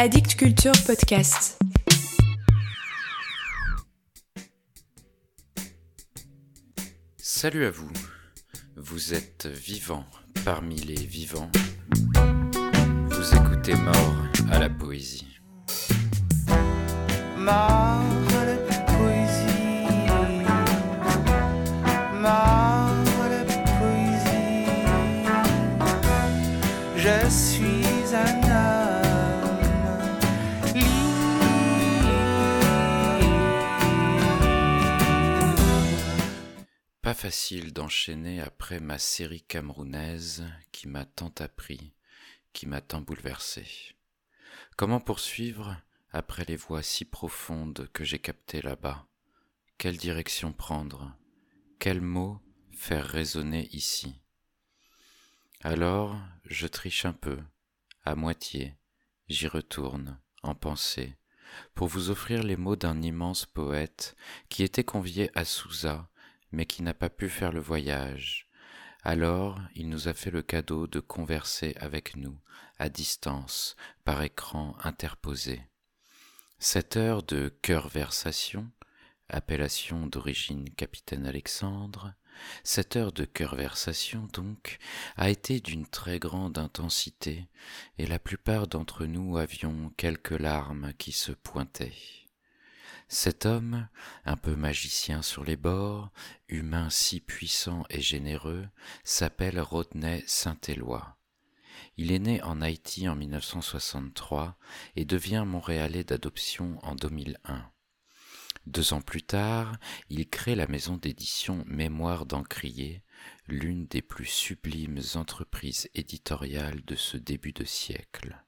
Addict Culture Podcast. Salut à vous. Vous êtes vivant parmi les vivants. Vous écoutez Mort à la poésie. Facile d'enchaîner après ma série camerounaise qui m'a tant appris, qui m'a tant bouleversé. Comment poursuivre après les voix si profondes que j'ai captées là-bas? Quelle direction prendre? Quels mots faire résonner ici? Alors, je triche un peu, à moitié, j'y retourne, en pensée, pour vous offrir les mots d'un immense poète qui était convié à Souza, mais qui n'a pas pu faire le voyage. Alors il nous a fait le cadeau de converser avec nous, à distance, par écran interposé. Cette heure de cœur-versation, appellation d'origine capitaine Alexandre, cette heure de cœur-versation donc a été d'une très grande intensité, et la plupart d'entre nous avions quelques larmes qui se pointaient. Cet homme, un peu magicien sur les bords, humain si puissant et généreux, s'appelle Rodney Saint-Éloi. Il est né en Haïti en 1963 et devient montréalais d'adoption en 2001. Deux ans plus tard, il crée la maison d'édition Mémoire d'Encrier, l'une des plus sublimes entreprises éditoriales de ce début de siècle.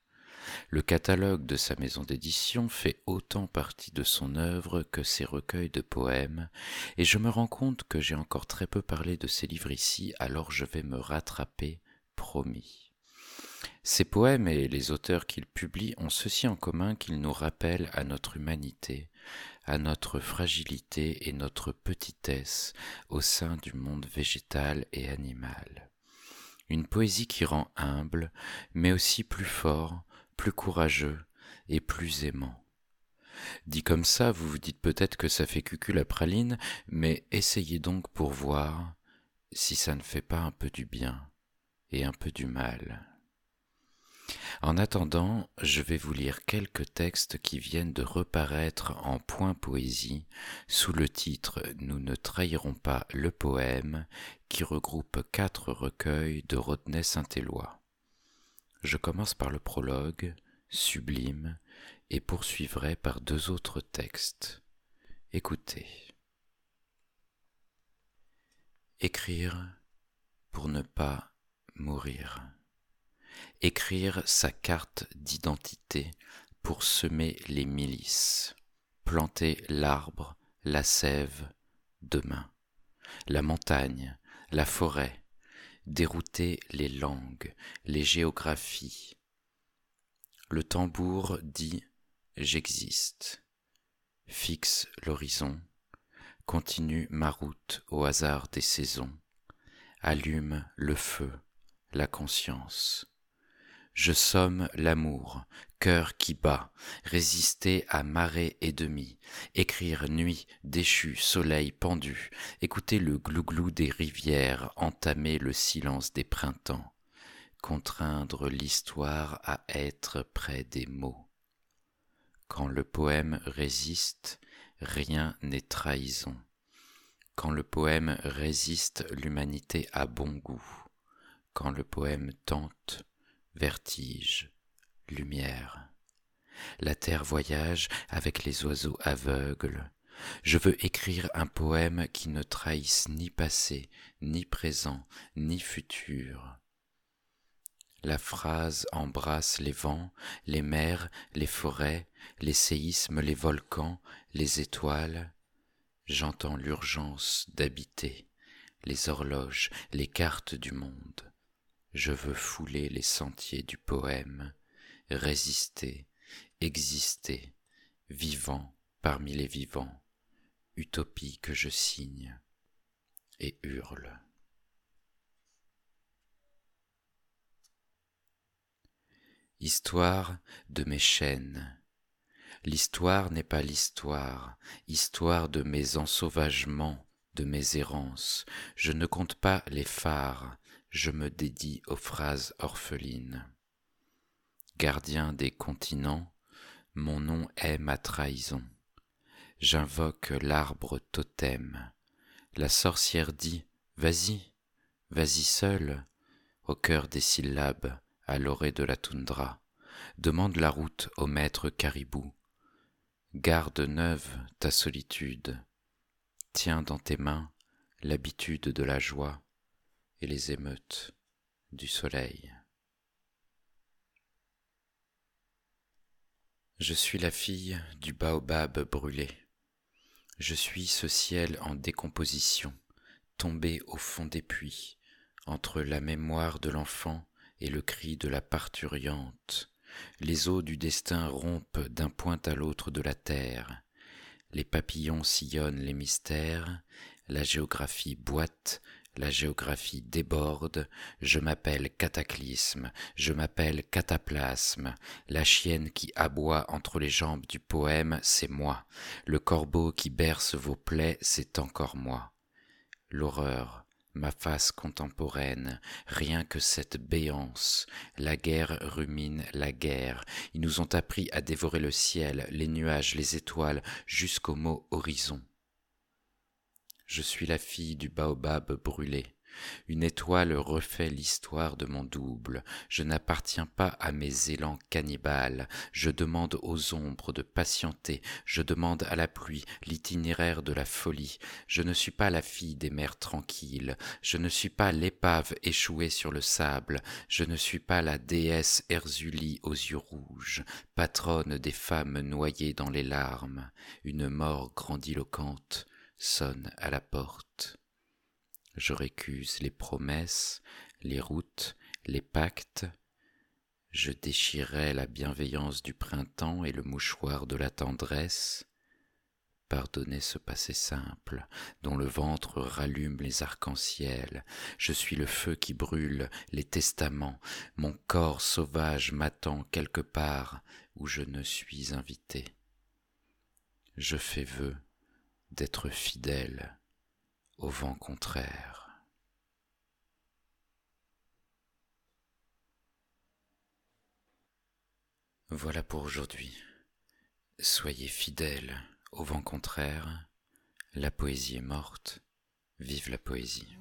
Le catalogue de sa maison d'édition fait autant partie de son œuvre que ses recueils de poèmes, et je me rends compte que j'ai encore très peu parlé de ses livres ici, alors je vais me rattraper, promis. Ses poèmes et les auteurs qu'il publie ont ceci en commun qu'ils nous rappellent à notre humanité, à notre fragilité et notre petitesse au sein du monde végétal et animal. Une poésie qui rend humble, mais aussi plus fort, plus courageux et plus aimant. Dit comme ça, vous vous dites peut-être que ça fait cucul la praline, mais essayez donc pour voir si ça ne fait pas un peu du bien et un peu du mal. En attendant, je vais vous lire quelques textes qui viennent de reparaître en point poésie sous le titre Nous ne trahirons pas le poème qui regroupe quatre recueils de Rodney Saint-Éloi. Je commence par le prologue, sublime, et poursuivrai par deux autres textes. Écoutez. Écrire pour ne pas mourir. Écrire sa carte d'identité pour semer les milices, planter l'arbre, la sève, demain, la montagne, la forêt, dérouter les langues, les géographies. Le tambour dit J'existe, fixe l'horizon, continue ma route au hasard des saisons, allume le feu, la conscience. Je somme l'amour, cœur qui bat, résister à marée et demi, écrire nuit déchue, soleil pendu, écouter le glouglou des rivières, entamer le silence des printemps, contraindre l'histoire à être près des mots. Quand le poème résiste, rien n'est trahison. Quand le poème résiste, l'humanité a bon goût. Quand le poème tente, vertige, lumière. La terre voyage avec les oiseaux aveugles. Je veux écrire un poème qui ne trahisse ni passé, ni présent, ni futur. La phrase embrasse les vents, les mers, les forêts, les séismes, les volcans, les étoiles. J'entends l'urgence d'habiter, les horloges, les cartes du monde. Je veux fouler les sentiers du poème, résister, exister, vivant parmi les vivants, utopie que je signe et hurle. histoire de mes chaînes. L'histoire n'est pas l'histoire, histoire de mes ensauvagements, de mes errances. Je ne compte pas les phares, je me dédie aux phrases orphelines. Gardien des continents, mon nom est ma trahison. J'invoque l'arbre totem. La sorcière dit Vas-y, vas-y seul, au cœur des syllabes, à l'orée de la toundra. Demande la route au maître caribou. Garde neuve ta solitude. Tiens dans tes mains l'habitude de la joie et les émeutes du soleil. Je suis la fille du baobab brûlé. Je suis ce ciel en décomposition, tombé au fond des puits, entre la mémoire de l'enfant et le cri de la parturiante. Les eaux du destin rompent d'un point à l'autre de la terre. Les papillons sillonnent les mystères, la géographie boite, la géographie déborde, je m'appelle cataclysme, je m'appelle cataplasme, la chienne qui aboie entre les jambes du poème, c'est moi, le corbeau qui berce vos plaies, c'est encore moi. L'horreur, ma face contemporaine, rien que cette béance, la guerre rumine la guerre, ils nous ont appris à dévorer le ciel, les nuages, les étoiles, jusqu'au mot horizon. Je suis la fille du baobab brûlé. Une étoile refait l'histoire de mon double. Je n'appartiens pas à mes élans cannibales. Je demande aux ombres de patienter. Je demande à la pluie l'itinéraire de la folie. Je ne suis pas la fille des mers tranquilles. Je ne suis pas l'épave échouée sur le sable. Je ne suis pas la déesse Erzulie aux yeux rouges, patronne des femmes noyées dans les larmes. Une mort grandiloquente sonne à la porte. Je récuse les promesses, les routes, les pactes. Je déchirai la bienveillance du printemps et le mouchoir de la tendresse. Pardonnez ce passé simple, dont le ventre rallume les arcs-en-ciel. Je suis le feu qui brûle les testaments. Mon corps sauvage m'attend quelque part où je ne suis invité. Je fais vœu d'être fidèle au vent contraire. Voilà pour aujourd'hui. Soyez fidèles au vent contraire. La poésie est morte. Vive la poésie.